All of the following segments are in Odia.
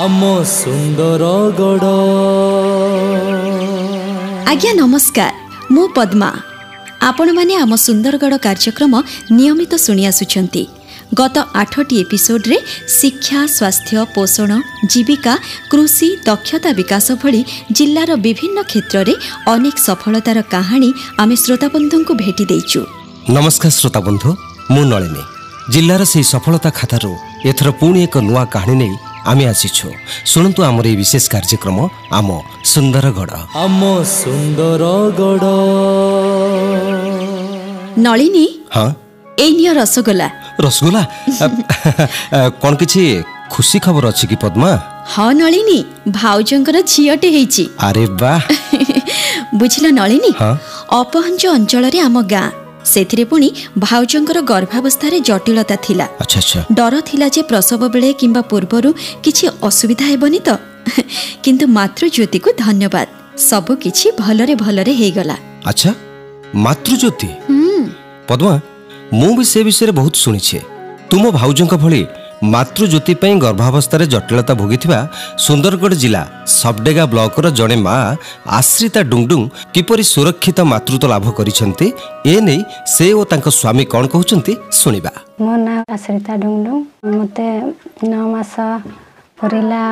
ଆମ ସୁନ୍ଦରଗଡ଼ ଆଜ୍ଞା ନମସ୍କାର। ମୁଁ ପଦ୍ମା। ଆପଣମାନେ ଆମ ସୁନ୍ଦରଗଡ଼ କାର୍ଯ୍ୟକ୍ରମ ନିୟମିତ ଶୁଣି ଆସୁଛନ୍ତି। ଗତ ଆଠଟି ଏପିସୋଡ୍ରେ ଶିକ୍ଷା ସ୍ୱାସ୍ଥ୍ୟ ପୋଷଣ ଜୀବିକା କୃଷି ଦକ୍ଷତା ବିକାଶ ଭଳି ଜିଲ୍ଲାର ବିଭିନ୍ନ କ୍ଷେତ୍ରରେ ଅନେକ ସଫଳତାର କାହାଣୀ ଆମେ ଶ୍ରୋତାବନ୍ଧୁଙ୍କୁ ଭେଟି ଦେଇଛୁ। ନମସ୍କାର ଶ୍ରୋତା ବନ୍ଧୁ ମୁଁ ନଳିନୀ। ଜିଲ୍ଲାର ସେହି ସଫଳତା ଖାତାରୁ ଏଥର ପୁଣି ଏକ ନୂଆ କାହାଣୀ ନେଇ ଆମେ ଆସିଛୁ ଶୁଣନ୍ତୁ ଆମର ଏହି ବିଶେଷ କାର୍ଯ୍ୟକ୍ରମ ଆମ ସୁନ୍ଦରଗଡ଼ ଆମ ସୁନ୍ଦରଗଡ଼ ନଳିନୀ ହଁ ଏଇ ନିଅ ରସଗୋଲା ରସଗୋଲା ଆ, ଆ, କ'ଣ କିଛି ଖୁସି ଖବର ଅଛି କି ପଦ୍ମା? ହଁ ନଳିନୀ ଭାଉଜଙ୍କର ଝିଅଟେ ହେଇଛି। ଆରେ ବା। ବୁଝିଲ ନଳିନୀ ହଁ। ଅପହଞ୍ଚ ଅଞ୍ଚଳରେ ଆମ ଗାଁ। ସେଥିରେ ପୁଣି ଭାଉଜଙ୍କର ଗର୍ଭାବସ୍ଥାରେ ଜଟିଳତା ଥିଲା। ଆଚ୍ଛା ଆଚ୍ଛା। ଡର ଥିଲା ଯେ ପ୍ରସବ ବେଳେ କିମ୍ବା ପୂର୍ବରୁ କିଛି ଅସୁବିଧା ହେବନି ତ? କିନ୍ତୁ ମାତୃଜ୍ୟୋତିକୁ ଧନ୍ୟବାଦ। ସବୁ କିଛି ଭଲରେ ଭଲରେ ହେଇଗଲା। ଆଚ୍ଛା ମାତୃଜ୍ୟୋତି? ହୁଁ। ପଦ୍ମା ମୁଁ ବି ସେ ବିଷୟରେ ବହୁତ ଶୁଣିଛି। ତୁମ ଭାଉଜଙ୍କ ଭଳି ମାତୃଜ୍ୟୋତି ପାଇଁ ଗର୍ଭାବସ୍ଥାରେ ଜଟିଳତା ଭୋଗିଥିବା ସୁନ୍ଦରଗଡ଼ ଜିଲ୍ଲା ସବଡେଗା ବ୍ଲକର ଜଣେ ମା ଆଶ୍ରିତା ଡୁଙ୍ଗଡୁଙ୍ଗ କିପରି ସୁରକ୍ଷିତ ମାତୃତ୍ୱ ଲାଭ କରିଛନ୍ତି ଏ ନେଇ ସେ ଓ ତାଙ୍କ ସ୍ୱାମୀ କ'ଣ କହୁଛନ୍ତି ଶୁଣିବା। ମୋ ନାଁ ଆଶ୍ରିତା ଡୁଙ୍ଗଡୁଙ୍ଗ। ମୋତେ ନଅ ମାସ ପୁରିଲା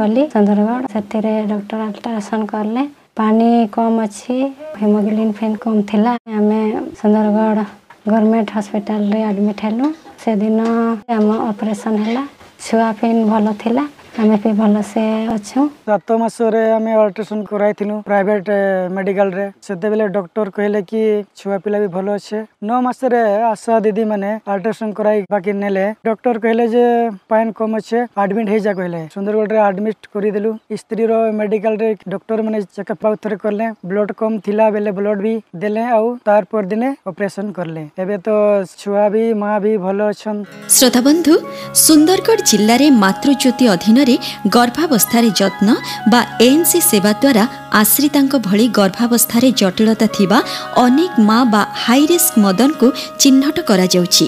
ଗଲି ସୁନ୍ଦରଗଡ଼। ସେଥିରେ ଡକ୍ଟର ଅଲ୍ଟ୍ରାସାଉଣ୍ଡ କଲେ। ପାଣି କମ୍ ଅଛି ହିମୋଗ୍ଲୋବିନ୍ ଫିନ୍ କମ୍ ଥିଲା। ଆମେ ସୁନ୍ଦରଗଡ଼ ଗଭର୍ଣ୍ଣମେଣ୍ଟ ହସ୍ପିଟାଲରେ ଆଡ଼ମିଟ୍ ହେଲୁ। ସେଦିନ ଆମ ଅପରେସନ୍ ହେଲା। ଛୁଆ ଫିନ୍ ଭଲ ଥିଲା। ଆମେ ବି ଭଲସେ ଅଛୁ ସାତ ମାସରେ ଆମେ ଅଲ୍ଟ୍ରାସାଉଣ୍ଡ କରାଇଥିଲୁ ପ୍ରାଇଭେଟ ମେଡିକାଲରେ ସେତେବେଳେ ଡକ୍ଟର କହିଲେ କି ଛୁଆ ପିଲା ବି ଭଲ ଅଛେ ନଅ ମାସରେ ଆଶା ଦିଦି ମାନେ ଅଲ୍ଟ୍ରାସାଉଣ୍ଡ କରାଇ ବାକି ନେଲେ ଡକ୍ଟର କହିଲେ ଯେ ପାଇନ୍ କମ୍ ଅଛେ ଆଡମିଟ ହେଇଯା କହିଲେ ସୁନ୍ଦରଗଡ଼ରେ ଆଡମିଟ କରିଦେଲୁ ସ୍ତ୍ରୀର ମେଡିକାଲରେ ଡକ୍ଟର ମାନେ ଚେକଅପ୍ ଆଉ ଥରେ କଲେ। ବ୍ଲଡ କମ୍ ଥିଲା ବେଲେ ବ୍ଲଡ ବି ଦେଲେ ଆଉ ତାର ପରଦିନେ ଅପରେସନ କଲେ। ଏବେ ତ ଛୁଆ ବି ମା ବି ଭଲ ଅଛନ୍। ଶ୍ରୋତାବନ୍ଧୁ ସୁନ୍ଦରଗଡ଼ ଜିଲ୍ଲାରେ ମାତୃଜ୍ୟୋତି ଅଧୀନରେ ଗର୍ଭାବସ୍ଥାରେ ଯତ୍ନ ବା ଏଏନ୍ସି ସେବା ଦ୍ୱାରା ଆଶ୍ରିତାଙ୍କ ଭଳି ଗର୍ଭାବସ୍ଥାରେ ଜଟିଳତା ଥିବା ଅନେକ ମା ବା ହାଇରିସ୍କ ମଦନକୁ ଚିହ୍ନଟ କରାଯାଉଛି।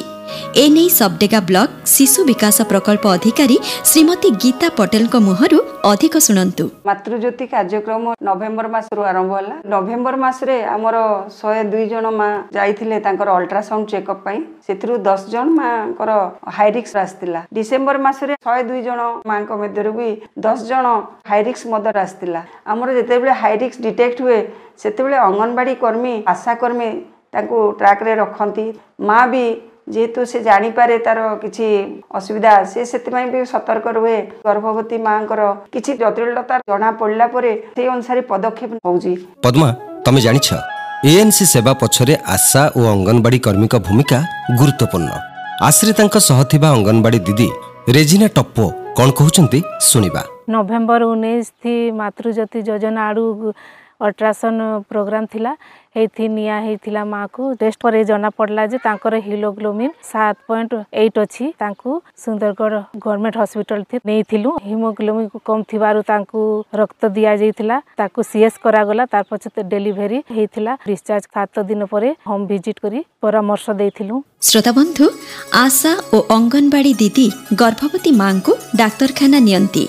ଏନେଇ ସବଡେଗା ବ୍ଲକ ଶିଶୁ ବିକାଶ ପ୍ରକଳ୍ପ ଅଧିକାରୀ ଶ୍ରୀମତୀ ଗୀତା ପଟେଲଙ୍କ ମୁହଁରୁ ଅଧିକ ଶୁଣନ୍ତୁ। ମାତୃଜ୍ୟୋତି କାର୍ଯ୍ୟକ୍ରମ ନଭେମ୍ବର ମାସରୁ ଆରମ୍ଭ ହେଲା। ନଭେମ୍ବର ମାସରେ ଆମର ଶହେ ଦୁଇ ଜଣ ମା ଯାଇଥିଲେ ତାଙ୍କର ଅଲ୍ଟ୍ରାସାଉଣ୍ଡ ଚେକଅପ୍ ପାଇଁ। ସେଥିରୁ ଦଶ ଜଣ ମାଙ୍କର ହାଇରିକ୍ସ ଆସିଥିଲା। ଡିସେମ୍ବର ମାସରେ ଶହେ ଦୁଇ ଜଣ ମାଙ୍କ ମଧ୍ୟରୁ ବି ଦଶ ଜଣ ହାଇରିକ୍ସ ମଦର ଆସିଥିଲା। ଆମର ଯେତେବେଳେ ହାଇରିକ୍ସ ଡିଟେକ୍ଟ ହୁଏ ସେତେବେଳେ ଅଙ୍ଗନବାଡି କର୍ମୀ ଆଶା କର୍ମୀ ତାଙ୍କୁ ଟ୍ରାକରେ ରଖନ୍ତି। ମା ବି ଯେହେତୁ ସେ ଜାଣିପାରେ ତାର କିଛି ଅସୁବିଧା ସେ ସେଥିପାଇଁ ବି ସତର୍କ ରୁହେ। ଗର୍ଭବତୀ ମାଙ୍କର କିଛି ଜଟିଳତା ଜଣା ପଡ଼ିଲା ପରେ ସେଇ ଅନୁସାରେ ପଦକ୍ଷେପ ହଉଛି ପଦ୍ମା ତମେ ଜାଣିଛ ଏଏନ୍ସି ସେବା ପଛରେ ଆଶା ଓ ଅଙ୍ଗନବାଡି କର୍ମୀଙ୍କ ଭୂମିକା ଗୁରୁତ୍ୱପୂର୍ଣ୍ଣ। ଆଶ୍ରିତାଙ୍କ ସହ ଥିବା ଅଙ୍ଗନବାଡି ଦିଦି ରେଜିନା ଟପ୍ପୋ କ'ଣ କହୁଛନ୍ତି ଶୁଣିବା। ନଭେମ୍ବର ଉଣେଇଶ ମାତୃଜ୍ୟୋତି ଯୋଜନା ଆଡ଼ୁ ଅଲ୍ଟ୍ରାସାଉଣ୍ଡ ପ୍ରୋଗ୍ରାମ ଥିଲା। ହେଇଥି ନିଆ ହେଇଥିଲା ମାଆକୁ। ଟେଷ୍ଟ ପରେ ଜଣା ପଡ଼ିଲା ଯେ ତାଙ୍କର ହିମୋଗ୍ଲୋବିନ୍ ସାତ ପଏଣ୍ଟ ଏଇଟ୍ ଅଛି। ତାଙ୍କୁ ସୁନ୍ଦରଗଡ଼ ଗଭର୍ଣ୍ଣମେଣ୍ଟ ହସ୍ପିଟାଲ ନେଇଥିଲୁ। ହିମୋଗ୍ଲୋବିନ୍ କମ୍ ଥିବାରୁ ତାଙ୍କୁ ରକ୍ତ ଦିଆଯାଇଥିଲା। ତାକୁ ସିଏସ୍ କରାଗଲା। ତାର ପଛେ ଡେଲିଭରି ହେଇଥିଲା। ଡିସଚାର୍ଜ ସାତ ଦିନ ପରେ ହୋମ୍ ଭିଜିଟ୍ କରି ପରାମର୍ଶ ଦେଇଥିଲୁ। ଶ୍ରୋତାବନ୍ଧୁ ଆଶା ଓ ଅଙ୍ଗନବାଡି ଦିଦି ଗର୍ଭବତୀ ମାଙ୍କୁ ଡାକ୍ତରଖାନା ନିଅନ୍ତି।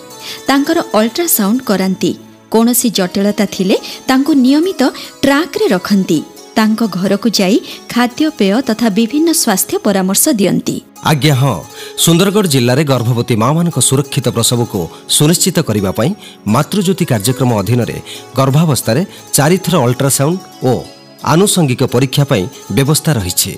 ତାଙ୍କର ଅଲ୍ଟ୍ରାସାଉଣ୍ଡ କରାନ୍ତି। କୌଣସି ଜଟିଳତା ଥିଲେ ତାଙ୍କୁ ନିୟମିତ ଟ୍ରାକ୍ରେ ରଖନ୍ତି। ତାଙ୍କ ଘରକୁ ଯାଇ ଖାଦ୍ୟପେୟ ତଥା ବିଭିନ୍ନ ସ୍ୱାସ୍ଥ୍ୟ ପରାମର୍ଶ ଦିଅନ୍ତି। ଆଜ୍ଞା ହଁ। ସୁନ୍ଦରଗଡ଼ ଜିଲ୍ଲାରେ ଗର୍ଭବତୀ ମାମାନଙ୍କ ସୁରକ୍ଷିତ ପ୍ରସବକୁ ସୁନିଶ୍ଚିତ କରିବା ପାଇଁ ମାତୃଜ୍ୟୋତି କାର୍ଯ୍ୟକ୍ରମ ଅଧୀନରେ ଗର୍ଭାବସ୍ଥାରେ ଚାରିଥର ଅଲ୍ଟ୍ରାସାଉଣ୍ଡ ଓ ଆନୁଷଙ୍ଗିକ ପରୀକ୍ଷା ପାଇଁ ବ୍ୟବସ୍ଥା ରହିଛି।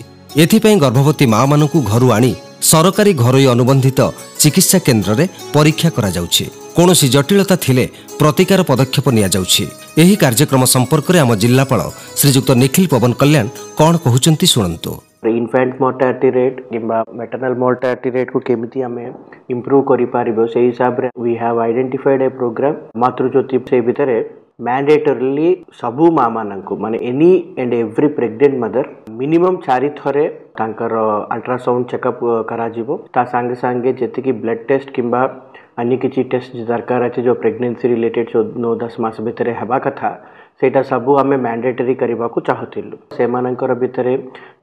ଏଥିପାଇଁ ଗର୍ଭବତୀ ମାମାନଙ୍କୁ ଘରୁ ଆଣି ସରକାରୀ ଘରୋଇ ଅନୁବନ୍ଧିତ ଚିକିତ୍ସା କେନ୍ଦ୍ରରେ ପରୀକ୍ଷା କରାଯାଉଛି। କୌଣସି ଜଟିଳତା ଥିଲେ ପ୍ରତିକାର ପଦକ୍ଷେପ ନିଆଯାଉଛି। ଏହି କାର୍ଯ୍ୟକ୍ରମ ସମ୍ପର୍କରେ ଆମ ଜିଲ୍ଲାପାଳ ଶ୍ରୀଯୁକ୍ତ ନିଖିଲ ପବନ କଲ୍ୟାଣ କ'ଣ କହୁଛନ୍ତି ଶୁଣନ୍ତୁ। ଇନଫାଣ୍ଟ ମର୍ଟାଲିଟି ରେଟ୍ କିମ୍ବା ମେଟର୍ନାଲ୍ ମର୍ଟାଲିଟି ରେଟ୍କୁ କେମିତି ଆମେ ଇମ୍ପ୍ରୁଭ୍ କରିପାରିବ ସେଇ ହିସାବରେ we have identified a program Matrujyoti ସେଇ ଭିତରେ ମ୍ୟାଣ୍ଡେଟରିଲି ସବୁ ମା ମାନଙ୍କୁ ମାନେ any and every pregnant mother minimum ଚାରିଥରେ ତାଙ୍କର ଅଲ୍ଟ୍ରାସାଉଣ୍ଡ ଚେକଅପ୍ କରାଯିବ ତା ସାଙ୍ଗେ ସାଙ୍ଗେ ଯେତିକି ବ୍ଲଡ୍ ଟେଷ୍ଟ କିମ୍ବା ଅନ୍ୟ କିଛି ଟେଷ୍ଟ ଦରକାର ଅଛି ଯେଉଁ ପ୍ରେଗନେନ୍ସି ରିଲେଟେଡ଼ ଯେଉଁ ନଅ ଦଶ ମାସ ଭିତରେ ହେବା କଥା ସେଇଟା ସବୁ ଆମେ ମ୍ୟାଣ୍ଡେଟରୀ କରିବାକୁ ଚାହୁଁଥିଲୁ ସେମାନଙ୍କର ଭିତରେ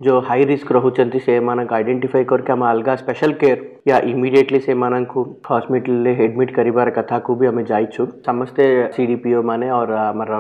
ଯେଉଁ ହାଇ ରିସ୍କ ରହୁଛନ୍ତି ସେମାନଙ୍କୁ ଆଇଡେଣ୍ଟିଫାଇ କରିକି ଆମେ ଅଲଗା ସ୍ପେଶାଲ କେୟାର ୟା ଇମିଡ଼ିଏଟଲି ସେମାନଙ୍କୁ ହସ୍ପିଟାଲରେ ଏଡମିଟ୍ କରିବାର କଥାକୁ ବି ଆମେ ଯାଇଛୁ ସମସ୍ତେ ସି ଡି ପି ଓ ମାନେ ଅର ଆମର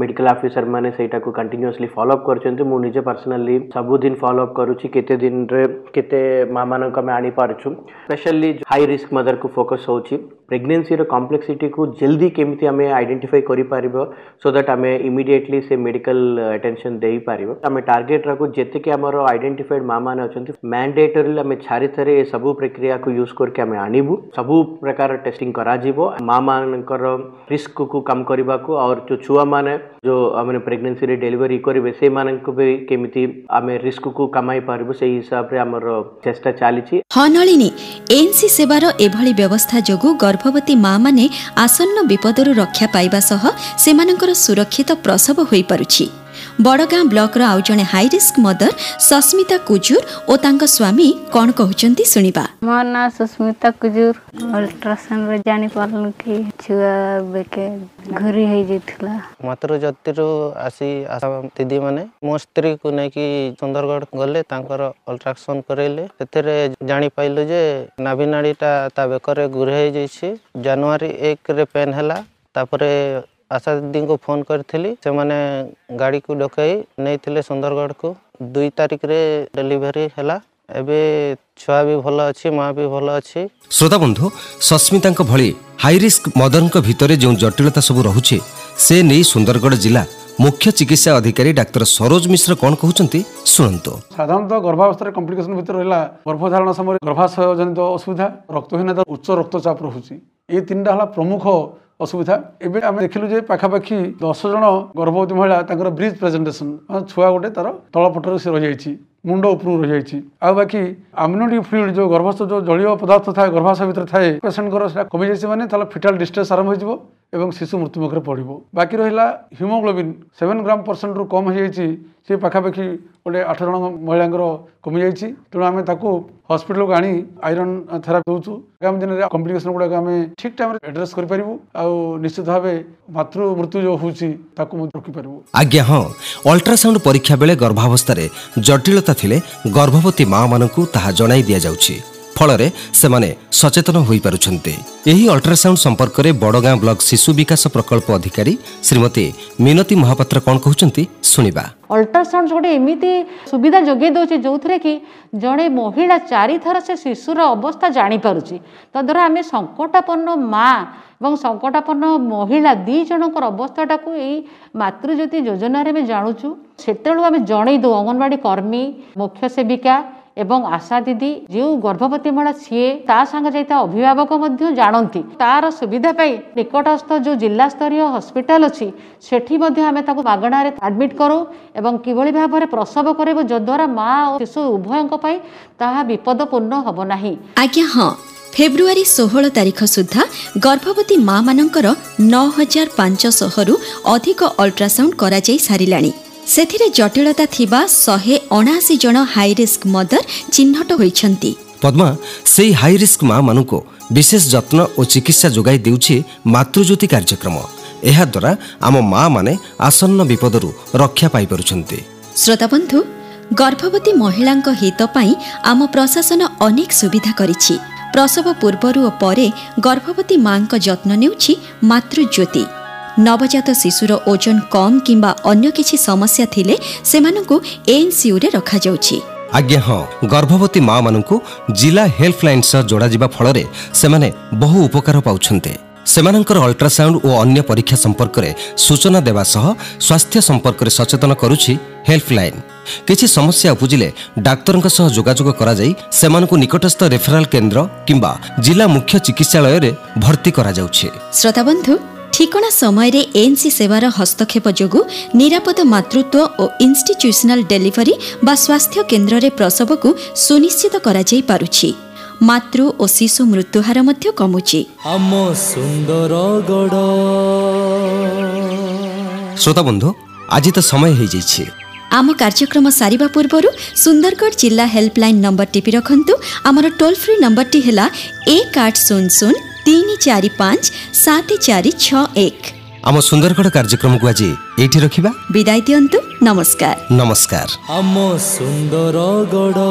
ମେଡ଼ିକାଲ ଅଫିସର ମାନେ ସେଇଟାକୁ କଣ୍ଟିନ୍ୟୁଅସଲି ଫଲୋଅପ୍ କରୁଛନ୍ତି ମୁଁ ନିଜେ ପର୍ସନାଲି ସବୁଦିନ ଫଲୋଅପ୍ କରୁଛି କେତେ ଦିନରେ କେତେ ମାମାନଙ୍କୁ ଆମେ ଆଣିପାରୁଛୁ ସ୍ପେଶାଲି ହାଇ ରିସ୍କ ମଦରକୁ ଫୋକସ୍ ହେଉଛି ପ୍ରେଗନେନ୍ସିର କମ୍ପ୍ଲେକ୍ସିଟିକୁ ଜଲ୍ଦି କେମିତି ଆମେ ଆଇଡେଣ୍ଟିଫାଇ କରିପାରିବ ସୋ ଦ୍ୟାଟ୍ ଆମେ ଇମିଡ଼ିଏଟଲି ସେ ମେଡ଼ିକାଲ ଆଟେନସନ୍ ଦେଇପାରିବ ଆମେ ଟାର୍ଗେଟ୍ ରଖୁ ଯେତିକି ଆମର ଆଇଡେଣ୍ଟିଫାଇଡ୍ ମା ମାନେ ଅଛନ୍ତି ମ୍ୟାଣ୍ଡେଟୋରିଲି ଆମେ ଛାରିଥରେ ଏ ସବୁ ପ୍ରକ୍ରିୟାକୁ ୟୁଜ୍ କରିକି ଆମେ ଆଣିବୁ ସବୁ ପ୍ରକାର ଟେଷ୍ଟିଂ କରାଯିବ ମା ମାନଙ୍କର ରିସ୍କକୁ କମ୍ କରିବାକୁ ଆଉ ଯେଉଁ ଛୁଆମାନେ ଯେଉଁ ଆମେ ପ୍ରେଗନେନ୍ସିରେ ଡେଲିଭରି କରିବେ ସେମାନଙ୍କୁ ବି କେମିତି ଆମେ ରିସ୍କକୁ କମାଇ ପାରିବୁ ସେଇ ହିସାବରେ ଆମର ଚେଷ୍ଟା ଚାଲିଛି ହଁ ନଳିନୀ ଏନ୍ସି ସେବାର ଏଭଳି ବ୍ୟବସ୍ଥା ଯୋଗୁଁ ଗର୍ଭବତୀ ମାମାନେ ଆସନ୍ନ ବିପଦରୁ ରକ୍ଷା ପାଇବା ସହ ସେମାନଙ୍କର ସୁରକ୍ଷିତ ପ୍ରସବ ହୋଇପାରୁଛି। ବଡ଼ଗାଁ ବ୍ଲକର ଆଉ ଜଣେ high risk mother Sasmita Kujur ଓ ତାଙ୍କ ସ୍ୱାମୀ କ'ଣ କହୁଛନ୍ତି ଶୁଣିବା। ମୋ ନାଁ ସୁସ୍ମିତା କୁଜୁର। ଅଲ୍ଟ୍ରାସାଉଣ୍ଡରେ ଜାଣିପାରିଲୁ କି ଛୁଆ ବେକେ ଘୁରି ହେଇଯାଇଥିଲା। ମାତ୍ର ଜାତିରୁ ଆସି ଆଶା ଦିଦିମାନେ ମୋ ସ୍ତ୍ରୀକୁ ନେଇକି ସୁନ୍ଦରଗଡ଼ ଗଲେ ତାଙ୍କର ଅଲ୍ଟ୍ରାସାଉଣ୍ଡ କରାଇଲେ। ସେଥିରେ ଜାଣିପାରିଲୁ ଯେ ନାଭିନାଳୀଟା ତା ବେକରେ ଗୁରେ ହେଇଯାଇଛି। ଜାନୁଆରୀ ଏକରେ ପେନ୍ ହେଲା ତାପରେ ଆଶା ଦିଦିଙ୍କୁ ଫୋନ୍ କରିଥିଲି। ସେମାନେ ଗାଡ଼ିକୁ ଡକାଇ ନେଇଥିଲେ ସୁନ୍ଦରଗଡ଼କୁ। ଦୁଇ ତାରିଖରେ ଡେଲିଭରି ହେଲା। ଏବେ ଛୁଆ ବି ଭଲ ଅଛି ମା ବି ଭଲ ଅଛି। ଶ୍ରୋତାବନ୍ଧୁ ସସ୍ମିତାଙ୍କ ଭଳି ହାଇରିସ୍କ ମଦରଙ୍କ ଭିତରେ ଯେଉଁ ଜଟିଳତା ସବୁ ରହୁଛି ସେ ନେଇ ସୁନ୍ଦରଗଡ଼ ଜିଲ୍ଲା ମୁଖ୍ୟ ଚିକିତ୍ସା ଅଧିକାରୀ ଡାକ୍ତର ସରୋଜ ମିଶ୍ର କ'ଣ କହୁଛନ୍ତି ଶୁଣନ୍ତୁ। ସାଧାରଣତଃ ଗର୍ଭାବସ୍ଥାରେ କମ୍ପ୍ଲିକେସନ ଭିତରେ ରହିଲା ଗର୍ଭଧାରଣ ସମୟରେ ଗର୍ଭାଶୟ ଜନିତ ଅସୁବିଧା ରକ୍ତହୀନତା ଉଚ୍ଚ ରକ୍ତଚାପ ରହୁଛି। ଏଇ ତିନିଟା ହେଲା ପ୍ରମୁଖ ଅସୁବିଧା। ଏବେ ଆମେ ଦେଖିଲୁ ଯେ ପାଖାପାଖି ଦଶ ଜଣ ଗର୍ଭବତୀ ମହିଳା ତାଙ୍କର ବ୍ରିଜ୍ ପ୍ରେଜେଣ୍ଟେସନ ଛୁଆ ଗୋଟେ ତାର ତଳପଟରେ ସେ ରହିଯାଇଛି ମୁଣ୍ଡ ଉପରକୁ ରହିଯାଇଛି। ଆଉ ବାକି ଆମ୍ୟୁନିଟି ଫ୍ଲୁଇଡ୍ ଯେଉଁ ଗର୍ଭସ୍ଥ ଯେଉଁ ଜଳୀୟ ପଦାର୍ଥ ଥାଏ ଗର୍ଭାଶୟ ଭିତରେ ଥାଏ ପେସେଣ୍ଟଙ୍କର ସେଟା କମିଯାଇଛି ମାନେ ତାହେଲେ ଫିଟାଲ ଡିଷ୍ଟ୍ରେସ୍ ଆରମ୍ଭ ହୋଇଯିବ। ଏବଂ ଶିଶୁ ମୃତ୍ୟୁମୁଖରେ ପଡ଼ିବ। ବାକି ରହିଲା ହିମୋଗ୍ଲୋବିନ୍ ସେଭେନ୍ ଗ୍ରାମ ପରସେଣ୍ଟରୁ କମ୍ ହେଇଯାଇଛି। ସେ ପାଖାପାଖି ଗୋଟେ ଆଠ ଜଣ ମହିଳାଙ୍କର କମିଯାଇଛି। ତେଣୁ ଆମେ ତାକୁ ହସ୍ପିଟାଲକୁ ଆଣି ଆଇରନ୍ ଥେରାପି ଦେଉଛୁ। ଆଗାମୀ ଦିନରେ କମ୍ପ୍ଲିକେସନ୍ ଗୁଡ଼ାକ ଆମେ ଠିକ୍ ଟାଇମ୍ରେ ଆଡ୍ରେସ୍ କରିପାରିବୁ। ଆଉ ନିଶ୍ଚିତ ଭାବେ ମାତୃ ମୃତ୍ୟୁ ଯେଉଁ ହେଉଛି ତାକୁ ମଧ୍ୟ ରୋକିପାରିବୁ ଆଜ୍ଞା ହଁ। ଅଲ୍ଟ୍ରାସାଉଣ୍ଡ ପରୀକ୍ଷା ବେଳେ ଗର୍ଭାବସ୍ଥାରେ ଜଟିଳତା ଥିଲେ ଗର୍ଭବତୀ ମାମାନଙ୍କୁ ତାହା ଜଣାଇ ଦିଆଯାଉଛି। ଫଳରେ ସେମାନେ ସଚେତନ ହୋଇପାରୁଛନ୍ତି। ଏହି ଅଲ୍ଟ୍ରାସାଉଣ୍ଡ ସମ୍ପର୍କରେ ବଡ଼ଗାଁ ବ୍ଲକ ଶିଶୁ ବିକାଶ ପ୍ରକଳ୍ପ ଅଧିକାରୀ ଶ୍ରୀମତୀ ମିନତୀ ମହାପାତ୍ର କ'ଣ କହୁଛନ୍ତି ଶୁଣିବା। ଅଲ୍ଟ୍ରାସାଉଣ୍ଡ ଗୋଟେ ଏମିତି ସୁବିଧା ଯୋଗାଇ ଦେଉଛି ଯେଉଁଥିରେ କି ଜଣେ ମହିଳା ଚାରିଥର ସେ ଶିଶୁର ଅବସ୍ଥା ଜାଣିପାରୁଛି। ତଦ୍ୱାରା ଆମେ ସଙ୍କଟାପନ୍ନ ମା ଏବଂ ସଙ୍କଟାପନ୍ନ ମହିଳା ଦୁଇ ଜଣଙ୍କର ଅବସ୍ଥାଟାକୁ ଏଇ ମାତୃଜ୍ୟୋତି ଯୋଜନାରେ ଆମେ ଜାଣୁଛୁ। ସେତେବେଳୁ ଆମେ ଜଣେଇ ଦେଉ ଅଙ୍ଗନବାଡ଼ି କର୍ମୀ ମୁଖ୍ୟ ସେବିକା ଏବଂ ଆଶା ଦିଦି ଯେଉଁ ଗର୍ଭବତୀ ମହିଳା ସିଏ ତା ସାଙ୍ଗେ ଯାଇଥିବା ଅଭିଭାବକ ମଧ୍ୟ ଜାଣନ୍ତି ତାର ସୁବିଧା ପାଇଁ ନିକଟସ୍ଥ ଯେଉଁ ଜିଲ୍ଲା ସ୍ତରୀୟ ହସ୍ପିଟାଲ ଅଛି ସେଠି ମଧ୍ୟ ଆମେ ତାକୁ ମାଗଣାରେ ଆଡମିଟ୍ କରୁ ଏବଂ କିଭଳି ଭାବରେ ପ୍ରସବ କରିବୁ ଯଦ୍ୱାରା ମା ଓ ଶିଶୁ ଉଭୟଙ୍କ ପାଇଁ ତାହା ବିପଦପୂର୍ଣ୍ଣ ହେବ ନାହିଁ ଆଜ୍ଞା ହଁ ଫେବୃଆରୀ ଷୋହଳ ତାରିଖ ସୁଦ୍ଧା ଗର୍ଭବତୀ ମାମାନଙ୍କର ନଅ ହଜାର ପାଞ୍ଚଶହରୁ ଅଧିକ ଅଲ୍ଟ୍ରାସାଉଣ୍ଡ କରାଯାଇ ସାରିଲାଣି ସେଥିରେ ଜଟିଳତା ଥିବା ଶହେ ଅଣାଅଶୀ ଜଣ ହାଇରିସ୍କ ମଦର ଚିହ୍ନଟ ହୋଇଛନ୍ତି। ପଦ୍ମା ସେହି ହାଇରିସ୍କ ମାମାନଙ୍କୁ ବିଶେଷ ଯତ୍ନ ଓ ଚିକିତ୍ସା ଯୋଗାଇ ଦେଉଛି ମାତୃଜ୍ୟୋତି କାର୍ଯ୍ୟକ୍ରମ। ଏହାଦ୍ୱାରା ଆମ ମାମାନେ ଆସନ୍ନ ବିପଦରୁ ରକ୍ଷା ପାଇପାରୁଛନ୍ତି। ଶ୍ରୋତାବନ୍ଧୁ ଗର୍ଭବତୀ ମହିଳାଙ୍କ ହିତ ପାଇଁ ଆମ ପ୍ରଶାସନ ଅନେକ ସୁବିଧା କରିଛି। ପ୍ରସବ ପୂର୍ବରୁ ଓ ପରେ ଗର୍ଭବତୀ ମାଙ୍କ ଯତ୍ନ ନେଉଛି ମାତୃଜ୍ୟୋତି। ନବଜାତ ଶିଶୁର ଓଜନ କମ୍ କିମ୍ବା ଅନ୍ୟ କିଛି ସମସ୍ୟା ଥିଲେ ସେମାନଙ୍କୁ ଏନ୍ସିୟୁରେ ରଖାଯାଉଛି। ଆଜ୍ଞା ହଁ। ଗର୍ଭବତୀ ମାମାନଙ୍କୁ ଜିଲ୍ଲା ହେଲ୍ପଲାଇନ୍ ସହ ଯୋଡ଼ାଯିବା ଫଳରେ ସେମାନେ ବହୁ ଉପକାର ପାଉଛନ୍ତି। ସେମାନଙ୍କର ଅଲ୍ଟ୍ରାସାଉଣ୍ଡ ଓ ଅନ୍ୟ ପରୀକ୍ଷା ସମ୍ପର୍କରେ ସୂଚନା ଦେବା ସହ ସ୍ୱାସ୍ଥ୍ୟ ସମ୍ପର୍କରେ ସଚେତନ କରୁଛି ହେଲ୍ପଲାଇନ୍। କିଛି ସମସ୍ୟା ଉପୁଜିଲେ ଡାକ୍ତରଙ୍କ ସହ ଯୋଗାଯୋଗ କରାଯାଇ ସେମାନଙ୍କୁ ନିକଟସ୍ଥ ରେଫରାଲ କେନ୍ଦ୍ର କିମ୍ବା ଜିଲ୍ଲା ମୁଖ୍ୟ ଚିକିତ୍ସାଳୟରେ ଭର୍ତ୍ତି କରାଯାଉଛି। ଶ୍ରୋତାବନ୍ଧୁ ଠିକଣା ସମୟରେ ଏନ୍ସି ସେବାର ହସ୍ତକ୍ଷେପ ଯୋଗୁଁ ନିରାପଦ ମାତୃତ୍ୱ ଓ ଇନ୍ଷ୍ଟିଚ୍ୟୁସନାଲ ଡେଲିଭରି ବା ସ୍ୱାସ୍ଥ୍ୟ କେନ୍ଦ୍ରରେ ପ୍ରସବକୁ ସୁନିଶ୍ଚିତ କରାଯାଇପାରୁଛି ମାତୃ ଓ ଶିଶୁ ମୃତ୍ୟୁହାର ମଧ୍ୟ କମୁଛି। ଆମ ଶ୍ରୋତାବନ୍ଧୁ ଆଜି ତ ସମୟ ହେଇଯାଇଛି। ଆମ କାର୍ଯ୍ୟକ୍ରମ ସାରିବା ପୂର୍ବରୁ ସୁନ୍ଦରଗଡ଼ ଜିଲ୍ଲା ହେଲ୍ପଲାଇନ୍ ନମ୍ବର ଟିପି ରଖନ୍ତୁ ଆମର ଟୋଲ୍ ଫ୍ରି ନମ୍ବରଟି ହେଲା ଏକ ଆଠ ଶୂନ ଶୂନ ତିନି ଚାରି ପାଞ୍ଚ ସାତ ଚାରି ଛଅ ଏକ ଆମ ସୁନ୍ଦରଗଡ଼ କାର୍ଯ୍ୟକ୍ରମକୁ ଆଜି ଏଇଠି ରଖିବା ବିଦାୟ ଦିଅନ୍ତୁ ନମସ୍କାର ନମସ୍କାର ଆମ ସୁନ୍ଦରଗଡ଼